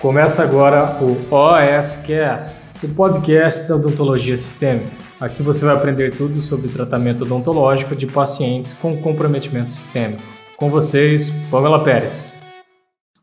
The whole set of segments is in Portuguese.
Começa agora o OSCast, o podcast da odontologia sistêmica. Aqui você vai aprender tudo sobre tratamento odontológico de pacientes com comprometimento sistêmico. Com vocês, Pamela Pérez.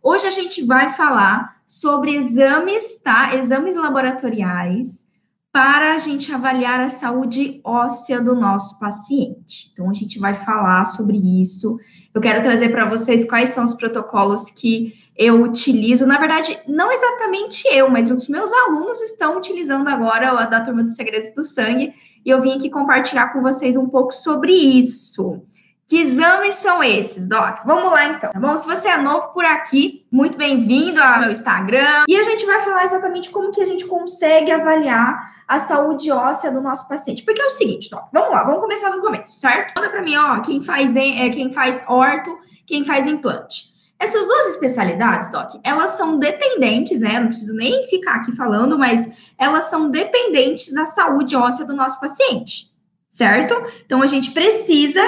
Hoje a gente vai falar sobre exames, tá? Exames laboratoriais para a gente avaliar a saúde óssea do nosso paciente. Então, a gente vai falar sobre isso. Eu quero trazer para vocês quais são os protocolos que eu utilizo. Na verdade, não exatamente eu, mas os meus alunos estão utilizando agora a da Turma dos Segredos do Sangue. E eu vim aqui compartilhar com vocês um pouco sobre isso. Que exames são esses, Doc? Vamos lá então, tá bom? Se você é novo por aqui, muito bem-vindo ao meu Instagram. E a gente vai falar exatamente como que a gente consegue avaliar a saúde óssea do nosso paciente. Porque é o seguinte, Doc, vamos lá, vamos começar do começo, certo? Conta pra mim, ó, quem faz, é, quem faz orto, quem faz implante. Essas duas especialidades, Doc, elas são dependentes, né? Não preciso nem ficar aqui falando, mas elas são dependentes da saúde óssea do nosso paciente, certo? Então a gente precisa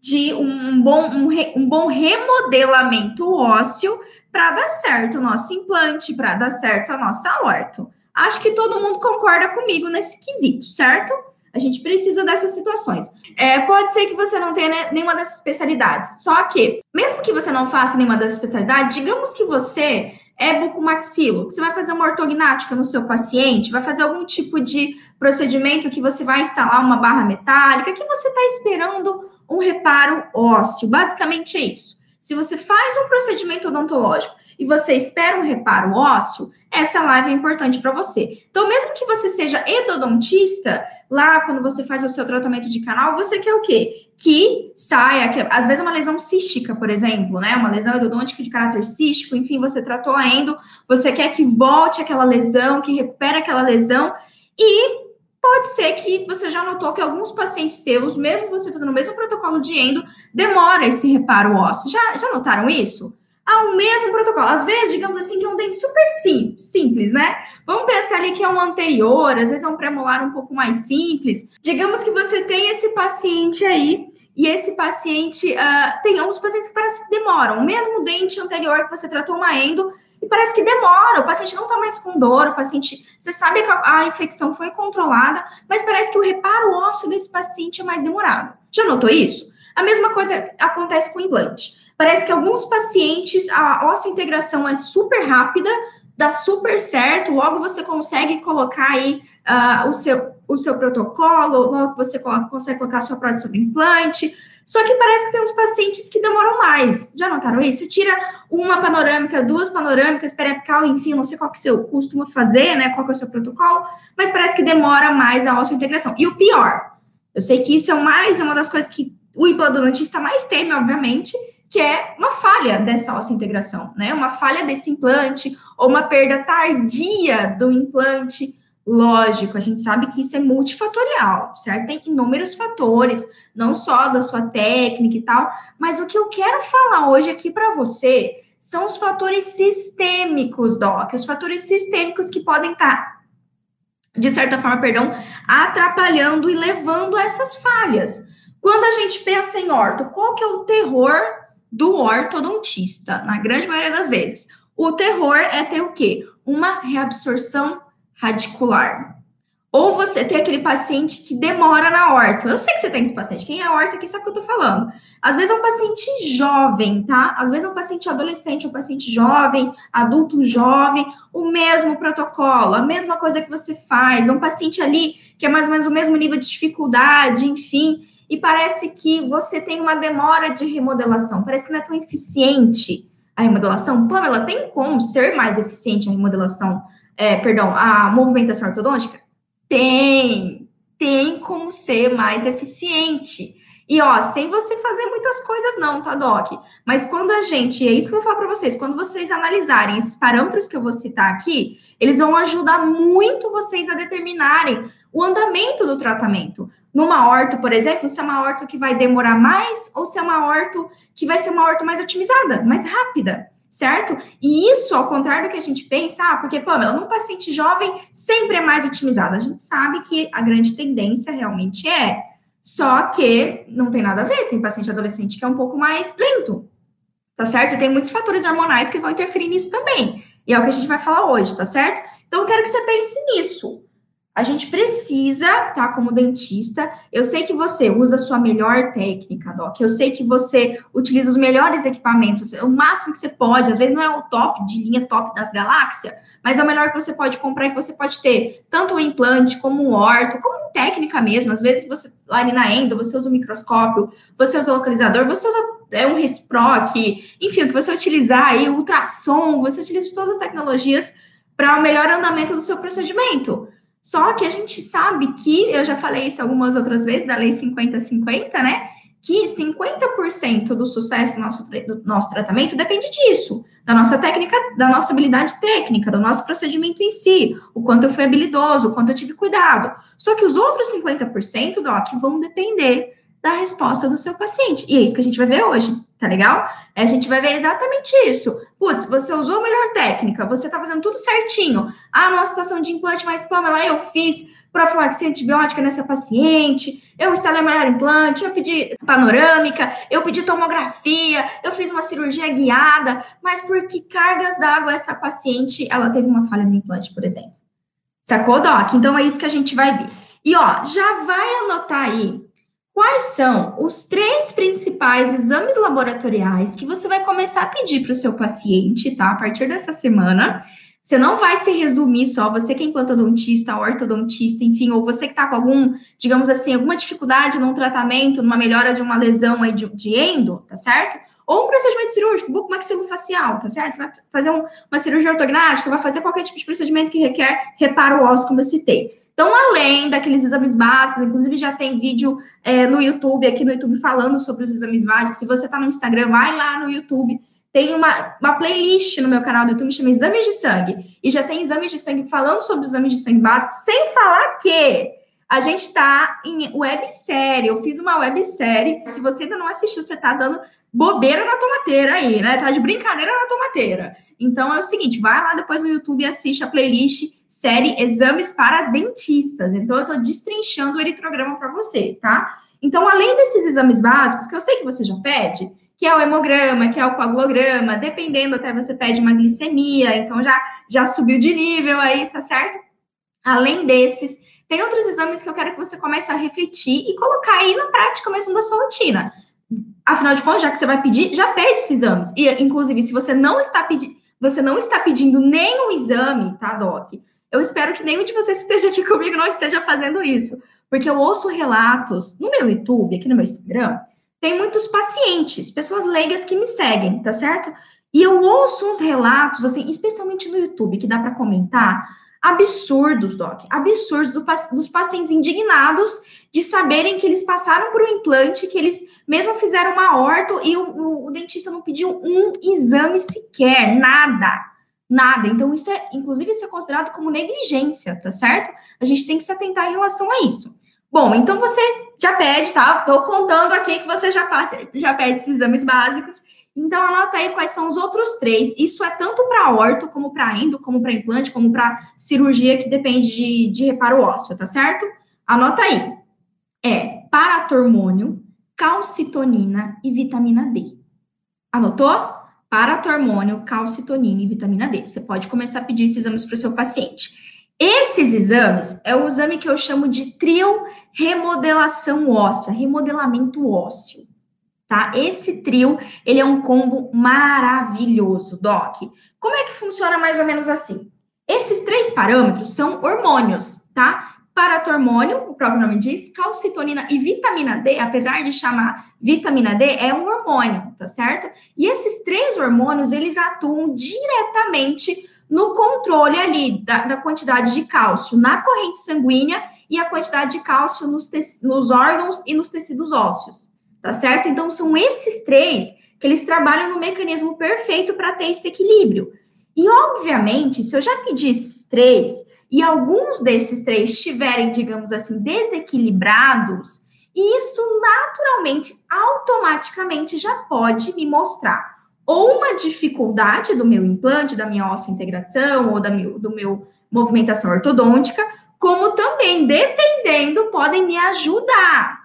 de um bom, um, um bom remodelamento ósseo para dar certo o nosso implante, para dar certo a nossa orto. Acho que todo mundo concorda comigo nesse quesito, certo? A gente precisa dessas situações. É, pode ser que você não tenha nenhuma dessas especialidades. Só que, mesmo que você não faça nenhuma dessas especialidades, digamos que você é bucomaxilo, que você vai fazer uma ortognática no seu paciente, vai fazer algum tipo de procedimento que você vai instalar uma barra metálica, que você está esperando um reparo ósseo. Basicamente é isso. Se você faz um procedimento odontológico e você espera um reparo ósseo, essa live é importante para você. Então, mesmo que você seja endodontista, lá quando você faz o seu tratamento de canal, você quer o quê? Que saia, que às vezes é uma lesão cística, por exemplo, né? Uma lesão endodôntica de caráter cístico, enfim, você tratou a endo, você quer que volte aquela lesão, que recupere aquela lesão e Pode ser que você já notou que alguns pacientes seus, mesmo você fazendo o mesmo protocolo de endo, demora esse reparo ósseo. Já, já notaram isso? Há o mesmo protocolo. Às vezes, digamos assim, que é um dente super sim, simples, né? Vamos pensar ali que é um anterior, às vezes é um premolar um pouco mais simples. Digamos que você tem esse paciente aí e esse paciente uh, tem uns pacientes que parece que demoram. O mesmo dente anterior que você tratou uma endo e parece que demora, o paciente não está mais com dor, o paciente, você sabe que a, a, infecção foi controlada, mas parece que o reparo ósseo desse paciente é mais demorado. Já notou isso? A mesma coisa acontece com o implante. Parece que alguns pacientes a integração é super rápida, dá super certo, logo você consegue colocar aí uh, o, seu, o seu protocolo, logo você consegue colocar a sua prótese sobre implante, só que parece que tem uns pacientes que demoram mais. Já notaram isso? Você tira uma panorâmica, duas panorâmicas, periapical, enfim, não sei qual que você costuma fazer, né? Qual que é o seu protocolo, mas parece que demora mais a integração. E o pior, eu sei que isso é mais uma das coisas que o implantodontista mais teme, obviamente, que é uma falha dessa integração, né? Uma falha desse implante ou uma perda tardia do implante Lógico, a gente sabe que isso é multifatorial, certo? Tem inúmeros fatores, não só da sua técnica e tal, mas o que eu quero falar hoje aqui para você são os fatores sistêmicos, Doc, os fatores sistêmicos que podem estar, tá, de certa forma, perdão, atrapalhando e levando essas falhas. Quando a gente pensa em orto, qual que é o terror do ortodontista? Na grande maioria das vezes, o terror é ter o quê? Uma reabsorção radicular. Ou você tem aquele paciente que demora na horta. Eu sei que você tem esse paciente. Quem é horta aqui sabe o que eu tô falando. Às vezes é um paciente jovem, tá? Às vezes é um paciente adolescente, um paciente jovem, adulto jovem, o mesmo protocolo, a mesma coisa que você faz. É um paciente ali que é mais ou menos o mesmo nível de dificuldade, enfim. E parece que você tem uma demora de remodelação. Parece que não é tão eficiente a remodelação. Pamela, tem como ser mais eficiente a remodelação é, perdão, a movimentação ortodôntica? Tem, tem como ser mais eficiente. E ó, sem você fazer muitas coisas não, tá, Doc? Mas quando a gente, é isso que eu vou falar para vocês, quando vocês analisarem esses parâmetros que eu vou citar aqui, eles vão ajudar muito vocês a determinarem o andamento do tratamento. Numa horto, por exemplo, se é uma horto que vai demorar mais ou se é uma horto que vai ser uma horto mais otimizada, mais rápida certo? E isso, ao contrário do que a gente pensa, ah, porque, Pamela, num paciente jovem sempre é mais otimizado. A gente sabe que a grande tendência realmente é. Só que não tem nada a ver, tem paciente adolescente que é um pouco mais lento. tá certo? E tem muitos fatores hormonais que vão interferir nisso também. E é o que a gente vai falar hoje, tá certo? Então, eu quero que você pense nisso. A gente precisa, tá? Como dentista, eu sei que você usa a sua melhor técnica, Doc. Eu sei que você utiliza os melhores equipamentos, o máximo que você pode. Às vezes não é o top de linha top das galáxias, mas é o melhor que você pode comprar e que você pode ter. Tanto o implante, como o orto, como técnica mesmo. Às vezes você, lá ali na endo, você usa o microscópio, você usa o localizador, você usa é, um RESPROC, enfim, o que você utilizar aí, ultrassom, você utiliza todas as tecnologias para o melhor andamento do seu procedimento. Só que a gente sabe que, eu já falei isso algumas outras vezes, da lei 50-50, né? Que 50% do sucesso do nosso, do nosso tratamento depende disso, da nossa técnica, da nossa habilidade técnica, do nosso procedimento em si, o quanto eu fui habilidoso, o quanto eu tive cuidado. Só que os outros 50%, Doc, vão depender da resposta do seu paciente. E é isso que a gente vai ver hoje, tá legal? A gente vai ver exatamente isso. Putz, você usou a melhor técnica, você tá fazendo tudo certinho. Ah, numa situação de implante mais Pamela, eu fiz profilaxia antibiótica nessa paciente, eu instalei o melhor implante, eu pedi panorâmica, eu pedi tomografia, eu fiz uma cirurgia guiada, mas por que cargas d'água essa paciente, ela teve uma falha no implante, por exemplo? Sacou, Doc? Então é isso que a gente vai ver. E ó, já vai anotar aí Quais são os três principais exames laboratoriais que você vai começar a pedir para o seu paciente, tá? A partir dessa semana. Você não vai se resumir só, você que é implantodontista, ortodontista, enfim, ou você que está com algum, digamos assim, alguma dificuldade num tratamento, numa melhora de uma lesão aí de, de endo, tá certo? Ou um procedimento cirúrgico, buco maxilofacial, tá certo? Você vai fazer um, uma cirurgia ortognática, vai fazer qualquer tipo de procedimento que requer reparo ósseo, como eu citei. Então, além daqueles exames básicos, inclusive já tem vídeo é, no YouTube, aqui no YouTube, falando sobre os exames básicos. Se você está no Instagram, vai lá no YouTube. Tem uma, uma playlist no meu canal do YouTube, chama Exames de Sangue. E já tem exames de sangue falando sobre os exames de sangue básicos, sem falar que a gente está em websérie. Eu fiz uma websérie. Se você ainda não assistiu, você está dando bobeira na tomateira aí, né? Tá de brincadeira na tomateira. Então é o seguinte, vai lá depois no YouTube e assiste a playlist série Exames para Dentistas. Então, eu estou destrinchando o eritrograma para você, tá? Então, além desses exames básicos, que eu sei que você já pede, que é o hemograma, que é o coagulograma, dependendo até você pede uma glicemia, então já, já subiu de nível aí, tá certo? Além desses, tem outros exames que eu quero que você comece a refletir e colocar aí na prática mesmo da sua rotina. Afinal de contas, já que você vai pedir, já pede esses exames. E, inclusive, se você não está pedindo, você não está pedindo nenhum exame, tá, Doc? Eu espero que nenhum de vocês esteja aqui comigo não esteja fazendo isso, porque eu ouço relatos no meu YouTube, aqui no meu Instagram, tem muitos pacientes, pessoas leigas que me seguem, tá certo? E eu ouço uns relatos, assim, especialmente no YouTube, que dá para comentar, absurdos, Doc, absurdos do, dos pacientes indignados de saberem que eles passaram por um implante, que eles mesmo fizeram uma orto e o, o, o dentista não pediu um exame sequer, nada nada. Então, isso é, inclusive, isso é considerado como negligência, tá certo? A gente tem que se atentar em relação a isso. Bom, então você já pede, tá? Tô contando aqui que você já passa, já pede esses exames básicos. Então, anota aí quais são os outros três. Isso é tanto para orto, como para endo, como para implante, como para cirurgia que depende de, de reparo ósseo, tá certo? Anota aí. É paratormônio, calcitonina e vitamina D. Anotou? paratormônio, calcitonina e vitamina D. Você pode começar a pedir esses exames para o seu paciente. Esses exames é o exame que eu chamo de trio remodelação óssea, remodelamento ósseo, tá? Esse trio, ele é um combo maravilhoso, doc. Como é que funciona mais ou menos assim? Esses três parâmetros são hormônios, tá? Paratormônio, o próprio nome diz, calcitonina e vitamina D, apesar de chamar vitamina D, é um hormônio, tá certo? E esses três hormônios, eles atuam diretamente no controle ali da, da quantidade de cálcio na corrente sanguínea e a quantidade de cálcio nos, nos órgãos e nos tecidos ósseos, tá certo? Então, são esses três que eles trabalham no mecanismo perfeito para ter esse equilíbrio. E, obviamente, se eu já pedi esses três, e alguns desses três estiverem, digamos assim, desequilibrados, isso naturalmente, automaticamente já pode me mostrar ou uma dificuldade do meu implante, da minha integração ou da meu, do meu movimentação ortodôntica, como também, dependendo, podem me ajudar.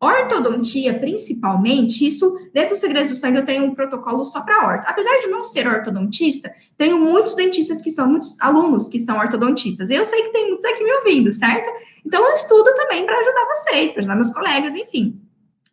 Ortodontia, principalmente, isso, dentro do Segredos do Sangue, eu tenho um protocolo só para orto. Apesar de não ser ortodontista, tenho muitos dentistas que são, muitos alunos que são ortodontistas. Eu sei que tem muitos aqui me ouvindo, certo? Então, eu estudo também para ajudar vocês, para ajudar meus colegas, enfim.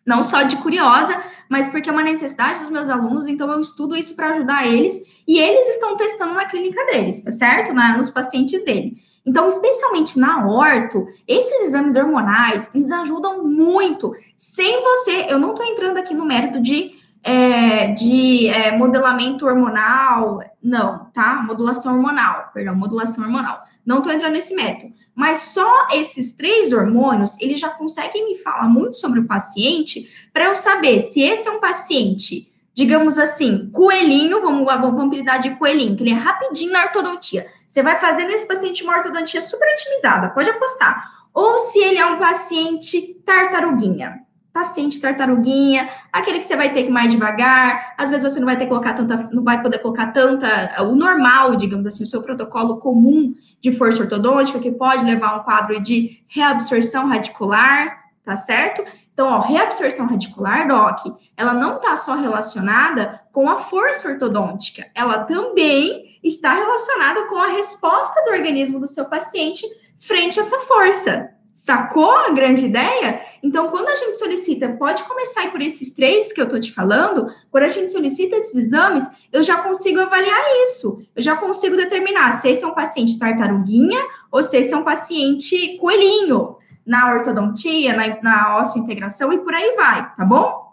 Não só de curiosa, mas porque é uma necessidade dos meus alunos, então eu estudo isso para ajudar eles, e eles estão testando na clínica deles, tá certo? Na, nos pacientes dele. Então, especialmente na orto, esses exames hormonais, eles ajudam muito. Sem você, eu não estou entrando aqui no mérito de, é, de é, modelamento hormonal, não, tá? Modulação hormonal, perdão, modulação hormonal. Não estou entrando nesse mérito. Mas só esses três hormônios, eles já conseguem me falar muito sobre o paciente para eu saber se esse é um paciente digamos assim, coelhinho, vamos, vamos apelidar de coelhinho, que ele é rapidinho na ortodontia. Você vai fazer nesse paciente uma ortodontia super otimizada, pode apostar. Ou se ele é um paciente tartaruguinha. Paciente tartaruguinha, aquele que você vai ter que ir mais devagar, às vezes você não vai ter que colocar tanta, não vai poder colocar tanta, o normal, digamos assim, o seu protocolo comum de força ortodôntica, que pode levar a um quadro de reabsorção radicular, tá certo? Então, ó, reabsorção radicular, DOC, ela não está só relacionada com a força ortodôntica, ela também está relacionada com a resposta do organismo do seu paciente frente a essa força. Sacou a grande ideia? Então, quando a gente solicita, pode começar por esses três que eu tô te falando, quando a gente solicita esses exames, eu já consigo avaliar isso. Eu já consigo determinar se esse é um paciente tartaruguinha ou se esse é um paciente coelhinho na ortodontia, na, na integração e por aí vai, tá bom?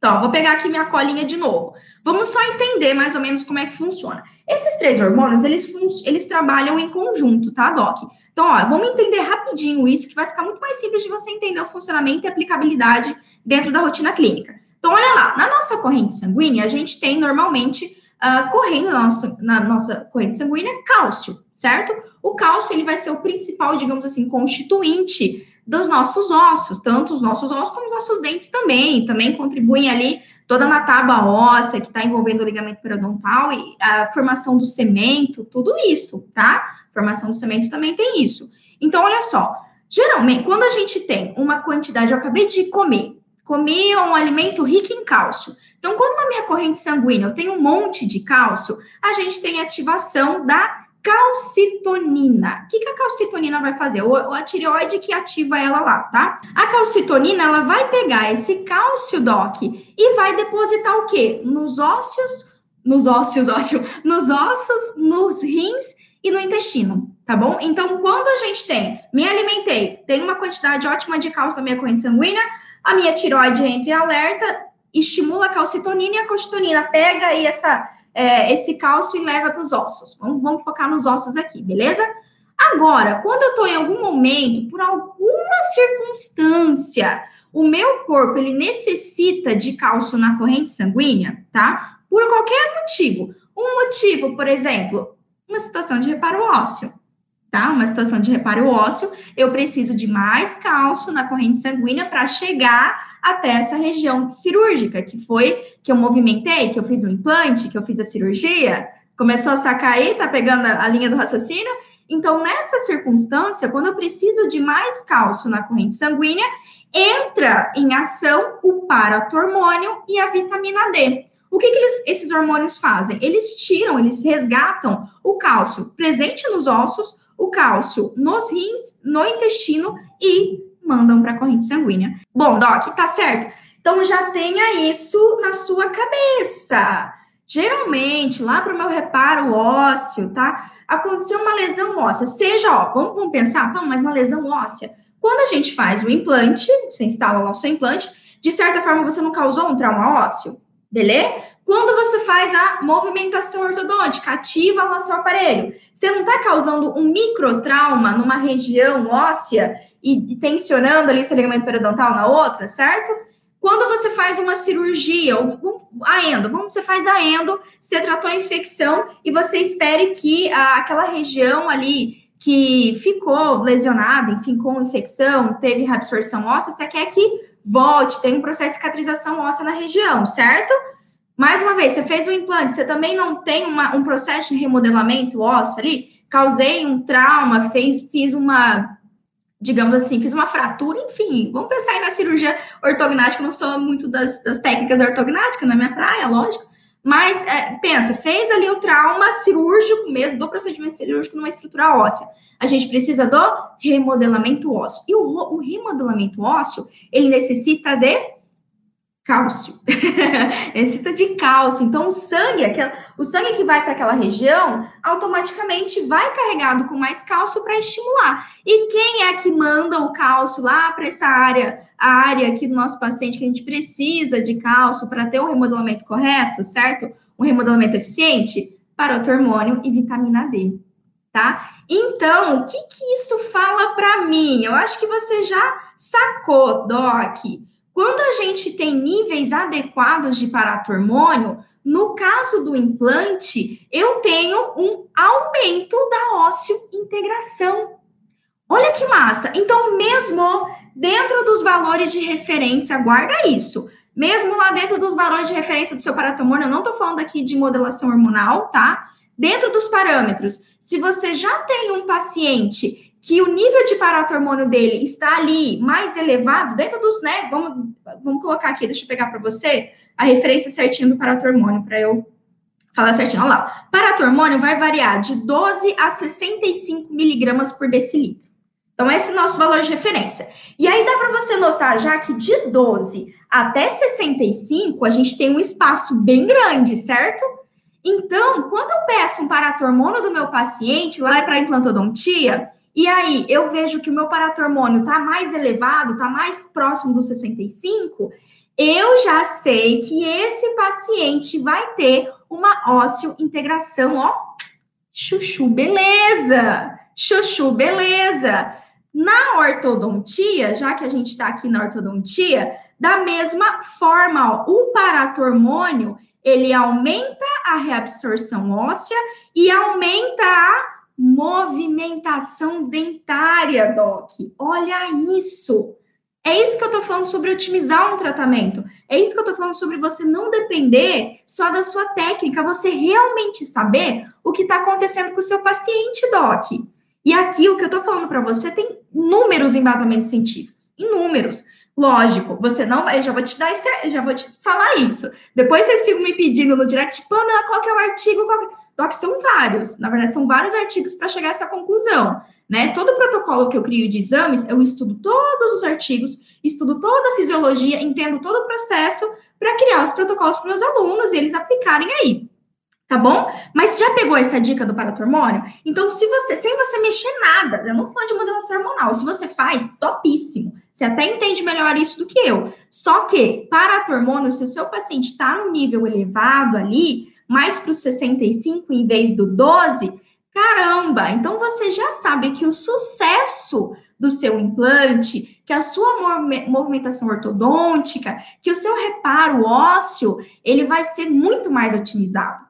Então, vou pegar aqui minha colinha de novo. Vamos só entender mais ou menos como é que funciona. Esses três hormônios, eles, eles trabalham em conjunto, tá, Doc? Então, ó, vamos entender rapidinho isso, que vai ficar muito mais simples de você entender o funcionamento e aplicabilidade dentro da rotina clínica. Então, olha lá, na nossa corrente sanguínea, a gente tem normalmente, uh, correndo na nossa, na nossa corrente sanguínea, cálcio, certo? O cálcio, ele vai ser o principal, digamos assim, constituinte dos nossos ossos, tanto os nossos ossos como os nossos dentes também, também contribuem ali toda na tábua óssea que está envolvendo o ligamento periodontal e a formação do cemento, tudo isso, tá? Formação do cemento também tem isso. Então, olha só, geralmente, quando a gente tem uma quantidade, eu acabei de comer, comi um alimento rico em cálcio. Então, quando na minha corrente sanguínea eu tenho um monte de cálcio, a gente tem ativação da calcitonina. O que, que a calcitonina vai fazer? O, a tireoide que ativa ela lá, tá? A calcitonina, ela vai pegar esse cálcio, Doc, e vai depositar o quê? Nos ósseos, nos ósseos, ótimo, nos ossos, nos rins e no intestino, tá bom? Então, quando a gente tem, me alimentei, tem uma quantidade ótima de cálcio na minha corrente sanguínea, a minha tireoide entra em alerta, estimula a calcitonina e a calcitonina pega aí essa é, esse cálcio e leva para os ossos. Vamos, vamos focar nos ossos aqui, beleza? Agora, quando eu estou em algum momento, por alguma circunstância, o meu corpo ele necessita de cálcio na corrente sanguínea, tá? Por qualquer motivo. Um motivo, por exemplo, uma situação de reparo ósseo tá? Uma situação de reparo ósseo, eu preciso de mais cálcio na corrente sanguínea para chegar até essa região cirúrgica, que foi que eu movimentei, que eu fiz o implante, que eu fiz a cirurgia. Começou a sacar aí, tá pegando a, a linha do raciocínio? Então, nessa circunstância, quando eu preciso de mais cálcio na corrente sanguínea, entra em ação o paratormônio e a vitamina D. O que, que eles, esses hormônios fazem? Eles tiram, eles resgatam o cálcio presente nos ossos o cálcio nos rins, no intestino e mandam para a corrente sanguínea. Bom, Doc, tá certo. Então já tenha isso na sua cabeça. Geralmente, lá para o meu reparo ósseo, tá? Aconteceu uma lesão óssea. Seja, ó, vamos, vamos pensar, vamos, mas uma lesão óssea. Quando a gente faz o implante, você instala lá o seu implante, de certa forma você não causou um trauma ósseo, beleza? Quando você faz a movimentação ortodôntica, ativa lá seu aparelho, você não está causando um microtrauma numa região óssea e, e tensionando ali seu ligamento periodontal na outra, certo? Quando você faz uma cirurgia, ou a endo, vamos, você faz a endo, você tratou a infecção e você espere que a, aquela região ali que ficou lesionada, enfim, com infecção, teve reabsorção óssea, você quer que volte, tem um processo de cicatrização óssea na região, certo? Mais uma vez, você fez o implante, você também não tem uma, um processo de remodelamento ósseo ali? Causei um trauma, fez, fiz uma digamos assim, fiz uma fratura, enfim, vamos pensar aí na cirurgia ortognática, não sou muito das, das técnicas ortognáticas na minha praia, lógico, mas é, pensa, fez ali o trauma cirúrgico mesmo, do procedimento cirúrgico numa estrutura óssea. A gente precisa do remodelamento ósseo. E o, o remodelamento ósseo, ele necessita de cálcio. necessita de cálcio. Então, o sangue, aquela, o sangue que vai para aquela região, automaticamente vai carregado com mais cálcio para estimular. E quem é que manda o cálcio lá para essa área, a área aqui do nosso paciente que a gente precisa de cálcio para ter um remodelamento correto, certo? Um remodelamento eficiente? Parotormônio e vitamina D. Tá? Então, o que, que isso fala para mim? Eu acho que você já sacou, Doc quando a gente tem níveis adequados de paratormônio, no caso do implante, eu tenho um aumento da ósseo integração. Olha que massa! Então, mesmo dentro dos valores de referência, guarda isso. Mesmo lá dentro dos valores de referência do seu paratormônio, eu não estou falando aqui de modelação hormonal, tá? Dentro dos parâmetros, se você já tem um paciente que o nível de paratormônio dele está ali mais elevado, dentro dos, né? Vamos, vamos colocar aqui, deixa eu pegar para você a referência certinho do paratormônio, para eu falar certinho. Olha lá. Paratormônio vai variar de 12 a 65 miligramas por decilitro. Então, esse é o nosso valor de referência. E aí dá para você notar já que de 12 até 65, a gente tem um espaço bem grande, certo? Então, quando eu peço um paratormônio do meu paciente lá para implantodontia, e aí, eu vejo que o meu paratormônio está mais elevado, está mais próximo dos 65, eu já sei que esse paciente vai ter uma ósseo integração, ó, chuchu, beleza! Chuchu, beleza! Na ortodontia, já que a gente está aqui na ortodontia, da mesma forma, ó, o paratormônio, ele aumenta a reabsorção óssea e aumenta a movimentação dentária, Doc. Olha isso. É isso que eu estou falando sobre otimizar um tratamento. É isso que eu estou falando sobre você não depender só da sua técnica, você realmente saber o que está acontecendo com o seu paciente, Doc. E aqui o que eu estou falando para você tem inúmeros embasamentos científicos, inúmeros. Lógico, você não vai, eu já vou te dar esse, já vou te falar isso. Depois vocês ficam me pedindo no direct, Pamela, qual que é o artigo? Qual que... Que são vários, na verdade, são vários artigos para chegar a essa conclusão. Né? Todo protocolo que eu crio de exames, eu estudo todos os artigos, estudo toda a fisiologia, entendo todo o processo para criar os protocolos para meus alunos e eles aplicarem aí. Tá bom? Mas já pegou essa dica do paratormônio? Então, se você, sem você mexer nada, eu não falo de modelação hormonal, se você faz, topíssimo. Você até entende melhor isso do que eu. Só que, paratormônio, se o seu paciente está no nível elevado ali, mais para os 65 em vez do 12, caramba! Então você já sabe que o sucesso do seu implante, que a sua movimentação ortodôntica, que o seu reparo ósseo, ele vai ser muito mais otimizado.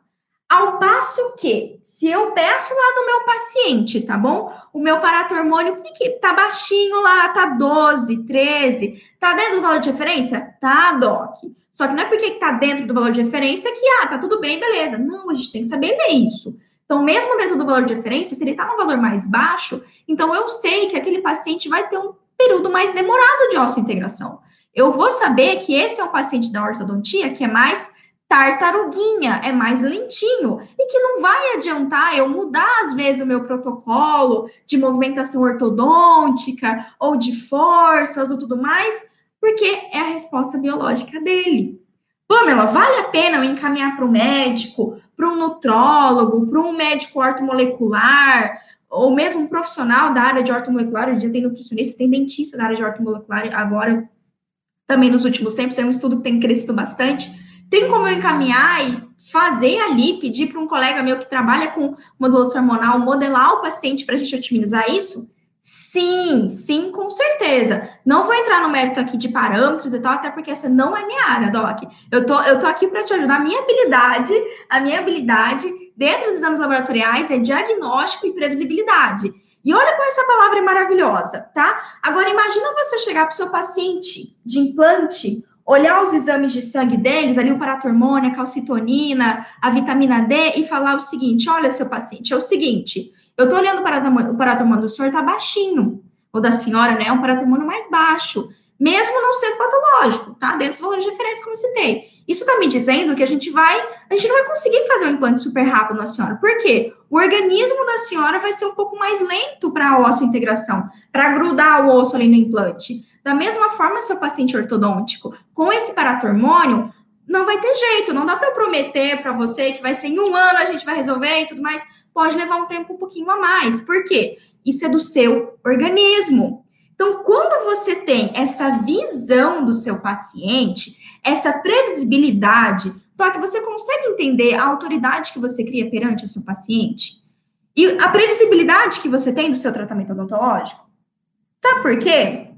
Ao passo que, se eu peço lá do meu paciente, tá bom? O meu paratormônio que tá baixinho lá, tá 12, 13, tá dentro do valor de referência? Tá, doc. Só que não é porque tá dentro do valor de referência que, ah, tá tudo bem, beleza. Não, a gente tem que saber ler isso. Então, mesmo dentro do valor de referência, se ele tá no valor mais baixo, então eu sei que aquele paciente vai ter um período mais demorado de osso-integração. Eu vou saber que esse é um paciente da ortodontia que é mais tartaruguinha, é mais lentinho e que não vai adiantar eu mudar às vezes o meu protocolo de movimentação ortodôntica ou de forças ou tudo mais, porque é a resposta biológica dele. Pamela, vale a pena eu encaminhar para o médico, para um nutrólogo, para um médico ortomolecular, ou mesmo um profissional da área de ortomolecular, hoje dia tem nutricionista, tem dentista da área de ortomolecular agora, também nos últimos tempos, é um estudo que tem crescido bastante, tem como eu encaminhar e fazer ali, pedir para um colega meu que trabalha com modulação hormonal modelar o paciente para a gente otimizar isso? Sim, sim, com certeza. Não vou entrar no mérito aqui de parâmetros e tal, até porque essa não é minha área, Doc. Eu tô, eu tô aqui para te ajudar. A minha habilidade, a minha habilidade dentro dos exames laboratoriais é diagnóstico e previsibilidade. E olha como essa palavra é maravilhosa, tá? Agora imagina você chegar para o seu paciente de implante olhar os exames de sangue deles, ali o paratormônio, a calcitonina, a vitamina D, e falar o seguinte: olha, seu paciente, é o seguinte, eu tô olhando o paratormônio do senhor, tá baixinho. ou da senhora, né, é um parato hormônio mais baixo, mesmo não sendo patológico, tá? Dentro dos valores de referência, como citei. Isso está me dizendo que a gente vai, a gente não vai conseguir fazer um implante super rápido na senhora. Por quê? O organismo da senhora vai ser um pouco mais lento para a integração, para grudar o osso ali no implante. Da mesma forma, seu paciente ortodôntico, com esse paratormônio, não vai ter jeito, não dá para prometer para você que vai ser em um ano a gente vai resolver e tudo mais. Pode levar um tempo um pouquinho a mais. Por quê? Isso é do seu organismo. Então, quando você tem essa visão do seu paciente, essa previsibilidade, que você consegue entender a autoridade que você cria perante o seu paciente e a previsibilidade que você tem do seu tratamento odontológico. Sabe por quê?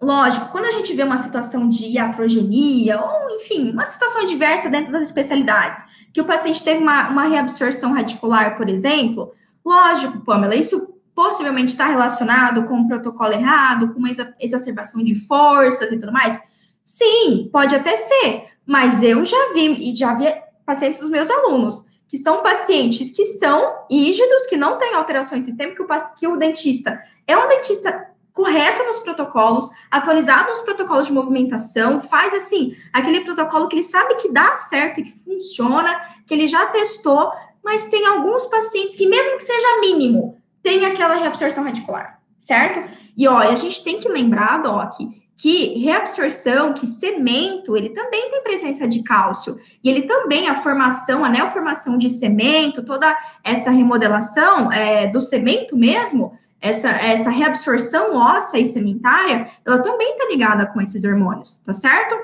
Lógico, quando a gente vê uma situação de iatrogenia, ou enfim, uma situação diversa dentro das especialidades, que o paciente teve uma, uma reabsorção radicular, por exemplo, lógico, Pamela, isso possivelmente está relacionado com um protocolo errado, com uma exacerbação de forças e tudo mais. Sim, pode até ser, mas eu já vi e já vi pacientes dos meus alunos que são pacientes que são rígidos, que não têm alterações sistêmicas, que o dentista é um dentista correto nos protocolos, atualizado nos protocolos de movimentação, faz assim, aquele protocolo que ele sabe que dá certo e que funciona, que ele já testou, mas tem alguns pacientes que, mesmo que seja mínimo, tem aquela reabsorção radicular, certo? E ó, a gente tem que lembrar, Doc, que reabsorção, que cemento, ele também tem presença de cálcio. E ele também, a formação, a neoformação de cemento, toda essa remodelação é, do cemento mesmo, essa, essa reabsorção óssea e sementária, ela também está ligada com esses hormônios, tá certo?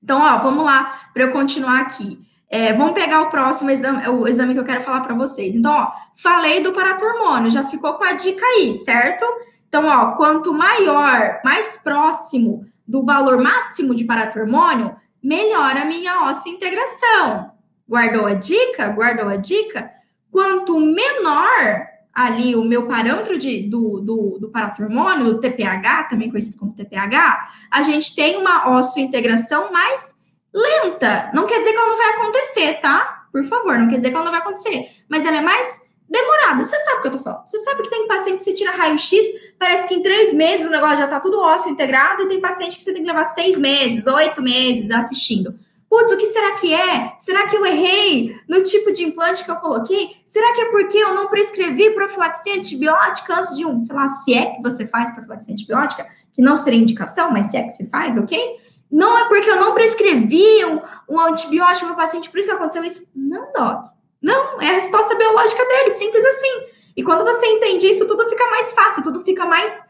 Então, ó, vamos lá, para eu continuar aqui. É, vamos pegar o próximo exame, o exame que eu quero falar para vocês. Então, ó, falei do paratormônio, já ficou com a dica aí, certo? Então, ó, quanto maior, mais próximo do valor máximo de paratormônio, melhor a minha óssea integração. Guardou a dica? Guardou a dica? Quanto menor ali o meu parâmetro de, do, do, do paratormônio, o TPH, também conhecido como TPH, a gente tem uma integração mais lenta. Não quer dizer que ela não vai acontecer, tá? Por favor, não quer dizer que ela não vai acontecer. Mas ela é mais demorada. Você sabe o que eu tô falando. Você sabe que tem paciente que você tira raio-x, parece que em três meses o negócio já tá tudo ósseo integrado, e tem paciente que você tem que levar seis meses, oito meses assistindo. Putz, o que será que é? Será que eu errei no tipo de implante que eu coloquei? Será que é porque eu não prescrevi profilaxia antibiótica antes de um, sei lá, se é que você faz profilaxia antibiótica, que não seria indicação, mas se é que você faz, ok? Não é porque eu não prescrevi um, um antibiótico para o paciente, por isso que aconteceu isso. Não, Doc. Não, é a resposta biológica dele, simples assim. E quando você entende isso, tudo fica mais fácil, tudo fica mais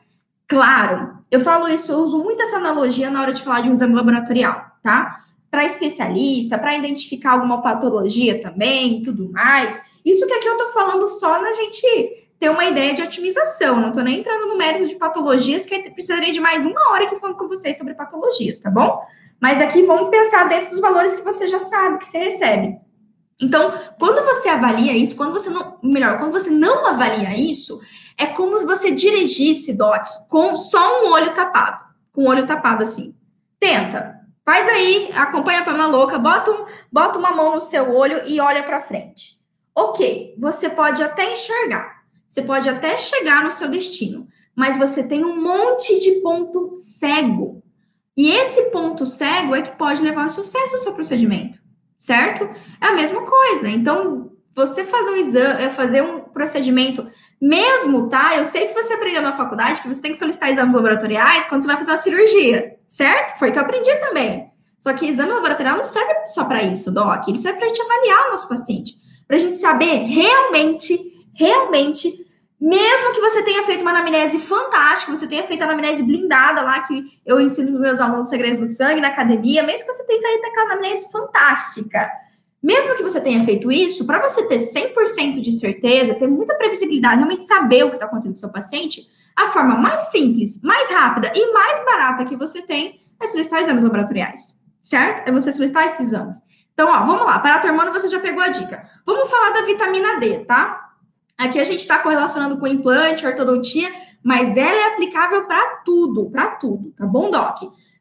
claro. Eu falo isso, eu uso muito essa analogia na hora de falar de um exame laboratorial, tá? para especialista, para identificar alguma patologia também, tudo mais. Isso que aqui eu estou falando só na gente ter uma ideia de otimização. Não estou nem entrando no mérito de patologias, que aí precisaria de mais uma hora aqui falando com vocês sobre patologias, tá bom? Mas aqui vamos pensar dentro dos valores que você já sabe, que você recebe. Então, quando você avalia isso, quando você não, melhor, quando você não avalia isso, é como se você dirigisse, Doc, com só um olho tapado, com o olho tapado assim. Tenta, Faz aí, acompanha a Pamela Louca, bota, um, bota uma mão no seu olho e olha para frente. Ok, você pode até enxergar, você pode até chegar no seu destino, mas você tem um monte de ponto cego. E esse ponto cego é que pode levar ao sucesso o seu procedimento, certo? É a mesma coisa. Então, você fazer um exame, é, fazer um procedimento, mesmo, tá? Eu sei que você aprendeu na faculdade que você tem que solicitar exames laboratoriais quando você vai fazer uma cirurgia, certo? Foi que eu aprendi também. Só que exame laboratorial não serve só para isso, Doc. Ele serve para a gente avaliar o nosso paciente, para a gente saber realmente, realmente, mesmo que você tenha feito uma anamnese fantástica, você tenha feito a anamnese blindada lá, que eu ensino para meus alunos segredos do sangue na academia, mesmo que você tenha feito aquela anamnese fantástica mesmo que você tenha feito isso, para você ter 100% de certeza, ter muita previsibilidade, realmente saber o que está acontecendo com o seu paciente, a forma mais simples, mais rápida e mais barata que você tem é solicitar exames laboratoriais, certo? É você solicitar esses exames. Então, ó, vamos lá, para hormônio você já pegou a dica. Vamos falar da vitamina D, tá? Aqui a gente está correlacionando com implante, ortodontia, mas ela é aplicável para tudo, para tudo, tá bom, Doc?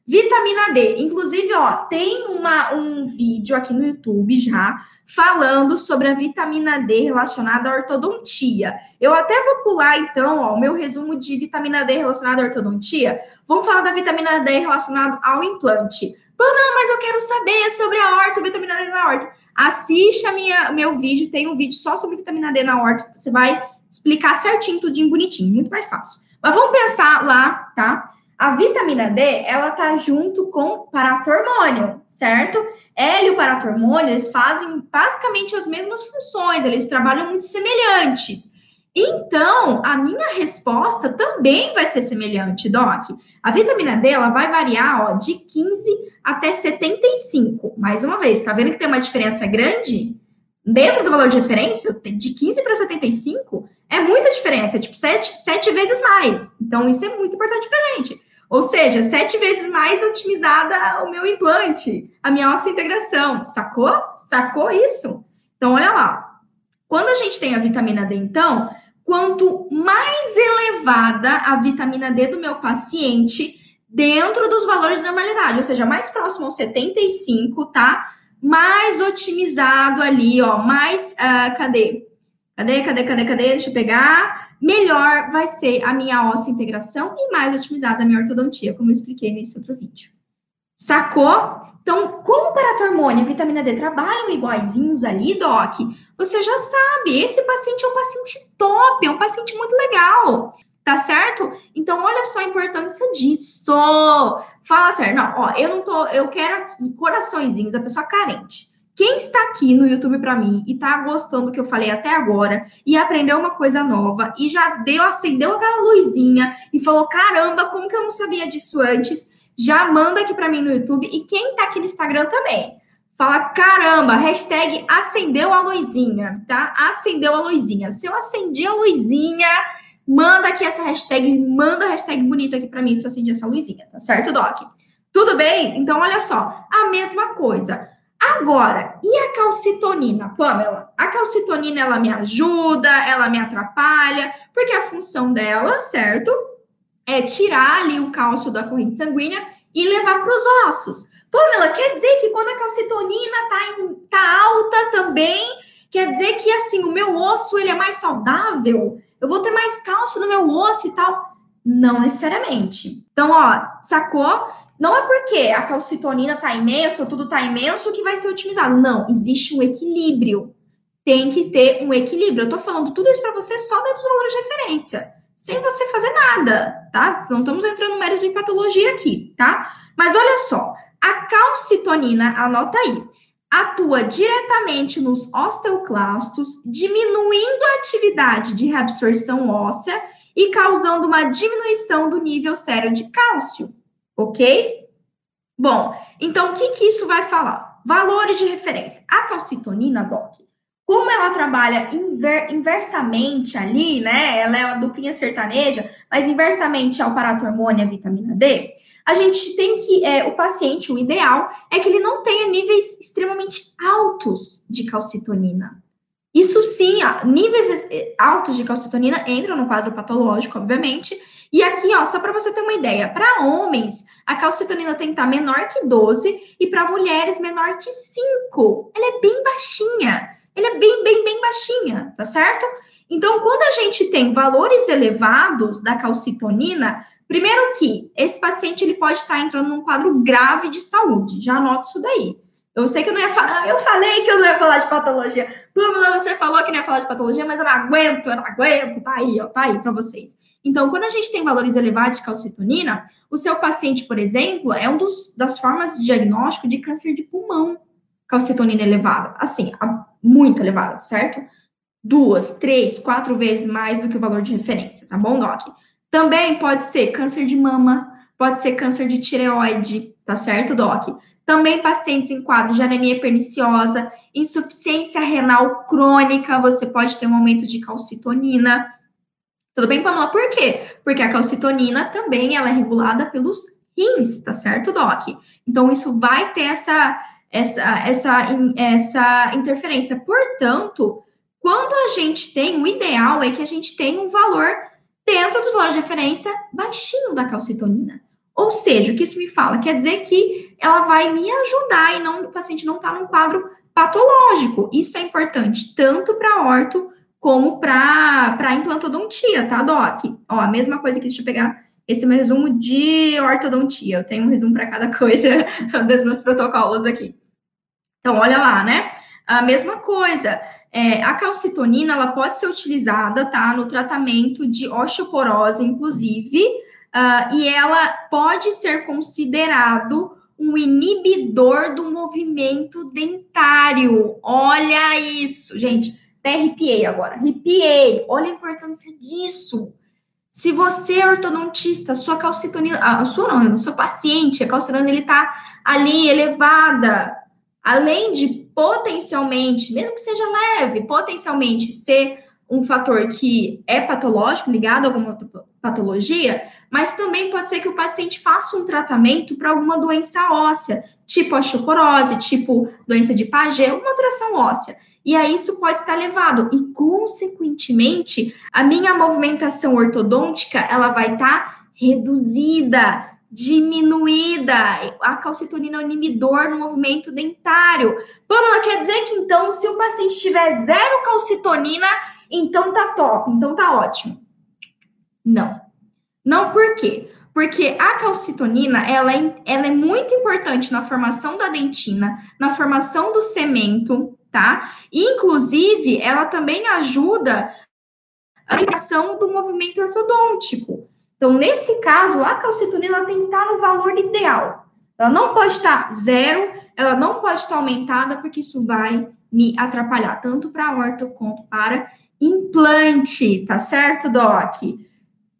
Vitamina D. Inclusive, ó, tem uma, um vídeo aqui no YouTube já falando sobre a vitamina D relacionada à ortodontia. Eu até vou pular, então, ó, o meu resumo de vitamina D relacionada à ortodontia. Vamos falar da vitamina D relacionada ao implante. não, mas eu quero saber sobre a horta, vitamina D na horta. Assiste a minha, meu vídeo, tem um vídeo só sobre vitamina D na horta. Você vai explicar certinho, tudinho, bonitinho, muito mais fácil. Mas vamos pensar lá, tá? A vitamina D, ela tá junto com paratormônio, certo? Ela e paratormônio, eles fazem basicamente as mesmas funções, eles trabalham muito semelhantes. Então, a minha resposta também vai ser semelhante, Doc. A vitamina D, ela vai variar, ó, de 15 até 75. Mais uma vez, tá vendo que tem uma diferença grande? Dentro do valor de referência, de 15 para 75, é muita diferença, é tipo 7, 7 vezes mais. Então, isso é muito importante pra gente. Ou seja, sete vezes mais otimizada o meu implante, a minha ossa integração. Sacou? Sacou isso? Então, olha lá. Quando a gente tem a vitamina D, então, quanto mais elevada a vitamina D do meu paciente, dentro dos valores de normalidade, ou seja, mais próximo ao 75, tá? Mais otimizado ali, ó, mais, uh, cadê? Cadê, cadê, cadê, cadê? Deixa eu pegar. Melhor vai ser a minha integração e mais otimizada a minha ortodontia, como eu expliquei nesse outro vídeo. Sacou? Então, como paratormônio e vitamina D trabalham iguaizinhos ali, Doc, você já sabe, esse paciente é um paciente top, é um paciente muito legal, tá certo? Então, olha só a importância disso. Fala sério, não, ó, eu não tô, eu quero aqui coraçõezinhos, a pessoa carente. Quem está aqui no YouTube para mim e está gostando do que eu falei até agora e aprendeu uma coisa nova e já deu, acendeu aquela luzinha e falou: caramba, como que eu não sabia disso antes? Já manda aqui para mim no YouTube e quem está aqui no Instagram também. Fala, caramba, hashtag acendeu a luzinha, tá? Acendeu a luzinha. Se eu acendi a luzinha, manda aqui essa hashtag, manda a hashtag bonita aqui para mim se eu acendi essa luzinha, tá certo, Doc? Tudo bem? Então, olha só, a mesma coisa. Agora, e a calcitonina, Pamela? A calcitonina, ela me ajuda, ela me atrapalha, porque a função dela, certo? É tirar ali o cálcio da corrente sanguínea e levar para os ossos. Pamela, quer dizer que quando a calcitonina tá, tá alta também, quer dizer que, assim, o meu osso, ele é mais saudável? Eu vou ter mais cálcio no meu osso e tal? Não necessariamente. Então, ó, sacou? Não é porque a calcitonina está imensa, tudo está imenso, que vai ser otimizado. Não, existe um equilíbrio. Tem que ter um equilíbrio. Eu estou falando tudo isso para você só dentro dos valores de referência, sem você fazer nada, tá? Não estamos entrando no mérito de patologia aqui, tá? Mas olha só, a calcitonina, anota aí, atua diretamente nos osteoclastos, diminuindo a atividade de reabsorção óssea e causando uma diminuição do nível sério de cálcio ok? Bom, então o que, que isso vai falar? Valores de referência. A calcitonina, Doc, como ela trabalha inver, inversamente ali, né? Ela é uma duplinha sertaneja, mas inversamente ao paratormônio e a vitamina D, a gente tem que, é, o paciente, o ideal é que ele não tenha níveis extremamente altos de calcitonina. Isso sim, níveis eh, altos de calcitonina entram no quadro patológico, obviamente, e aqui, ó, só para você ter uma ideia, para homens, a calcitonina tem que estar menor que 12 e para mulheres menor que 5. Ela é bem baixinha. Ela é bem, bem, bem baixinha, tá certo? Então, quando a gente tem valores elevados da calcitonina, primeiro que esse paciente ele pode estar entrando num quadro grave de saúde. Já anote isso daí. Eu sei que eu não ia falar, eu falei que eu não ia falar de patologia. Pamela, você falou que não ia falar de patologia, mas eu não aguento, eu não aguento, tá aí, ó, tá aí para vocês. Então, quando a gente tem valores elevados de calcitonina, o seu paciente, por exemplo, é uma das formas de diagnóstico de câncer de pulmão, calcitonina elevada, assim, muito elevada, certo? Duas, três, quatro vezes mais do que o valor de referência, tá bom, Doc? Também pode ser câncer de mama, pode ser câncer de tireoide, tá certo, Doc? Também pacientes em quadro de anemia perniciosa, insuficiência renal crônica, você pode ter um aumento de calcitonina. Tudo bem, Pamela? Por quê? Porque a calcitonina também ela é regulada pelos rins, tá certo, Doc? Então, isso vai ter essa, essa, essa, essa interferência. Portanto, quando a gente tem, o ideal é que a gente tenha um valor dentro dos valores de referência baixinho da calcitonina. Ou seja, o que isso me fala? Quer dizer que ela vai me ajudar e não o paciente não está num quadro patológico. Isso é importante tanto para orto como para implantodontia, tá, Doc? Ó, a mesma coisa que deixa eu pegar esse é meu resumo de ortodontia. Eu tenho um resumo para cada coisa dos meus protocolos aqui. Então, olha lá, né? A mesma coisa. É, a calcitonina, ela pode ser utilizada, tá? No tratamento de osteoporose, inclusive, uh, e ela pode ser considerado um inibidor do movimento dentário. Olha isso, gente. Até arrepiei agora. Arrepiei. Olha a importância disso. Se você é ortodontista, sua calcitonina, a sua não, seu paciente, a calcitonina ele tá ali elevada, além de potencialmente, mesmo que seja leve, potencialmente ser um fator que é patológico, ligado a alguma patologia, mas também pode ser que o paciente faça um tratamento para alguma doença óssea, tipo osteoporose, tipo doença de Paget, uma alteração óssea. E aí isso pode estar elevado e, consequentemente, a minha movimentação ortodôntica ela vai estar reduzida, diminuída. A calcitonina é um inibidor no movimento dentário. Pamela, quer dizer que então, se o paciente tiver zero calcitonina, então tá top, então tá ótimo. Não. Não por quê? Porque a calcitonina, ela é, ela é muito importante na formação da dentina, na formação do cemento, tá? Inclusive, ela também ajuda a criação do movimento ortodôntico. Então, nesse caso, a calcitonina tem que estar no valor ideal. Ela não pode estar zero, ela não pode estar aumentada, porque isso vai me atrapalhar, tanto para orto quanto para implante, tá certo, Doc?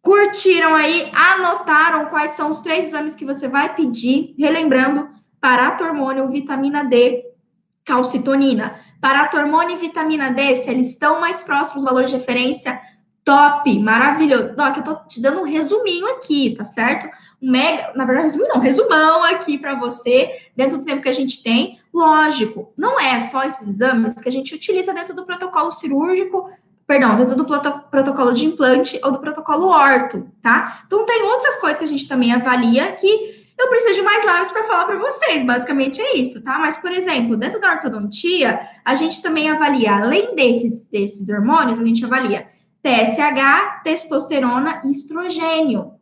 Curtiram aí, anotaram quais são os três exames que você vai pedir, relembrando, paratormônio, vitamina D, calcitonina. Paratormônio e vitamina D, se eles estão mais próximos do valor de referência, top, maravilhoso. Doc, eu tô te dando um resuminho aqui, tá certo? Um mega, na verdade, resuminho não, resumão aqui para você, dentro do tempo que a gente tem. Lógico, não é só esses exames que a gente utiliza dentro do protocolo cirúrgico, perdão, dentro do protocolo de implante ou do protocolo orto, tá? Então tem outras coisas que a gente também avalia que eu preciso de mais lábios para falar para vocês. Basicamente é isso, tá? Mas, por exemplo, dentro da ortodontia, a gente também avalia, além desses, desses hormônios, a gente avalia TSH, testosterona e estrogênio.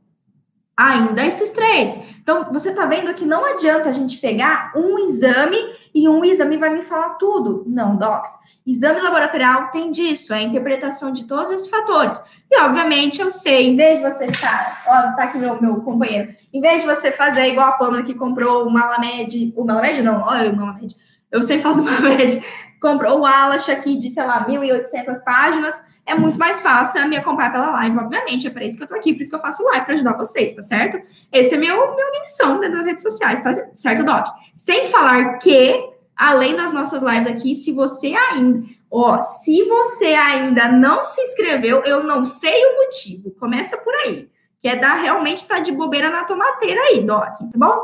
Ainda esses três. Então, você tá vendo que não adianta a gente pegar um exame e um exame vai me falar tudo. Não, docs. Exame laboratorial tem disso, é a interpretação de todos esses fatores. E, obviamente, eu sei, em vez de você estar, ó, tá aqui meu, meu companheiro, em vez de você fazer igual a Pamela que comprou o Malamed, o Malamed não, olha o Malamed, eu sei falar do Malamed, comprou o Alash aqui de, sei lá, 1.800 páginas, é muito mais fácil me acompanhar pela live, obviamente, é para isso que eu tô aqui, por isso que eu faço live, para ajudar vocês, tá certo? Esse é meu, minha missão dentro das redes sociais, tá certo, Doc? Sem falar que, além das nossas lives aqui, se você ainda, ó, se você ainda não se inscreveu, eu não sei o motivo, começa por aí, que é dar realmente tá de bobeira na tomateira aí, Doc, tá bom?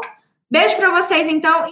Beijo para vocês, então.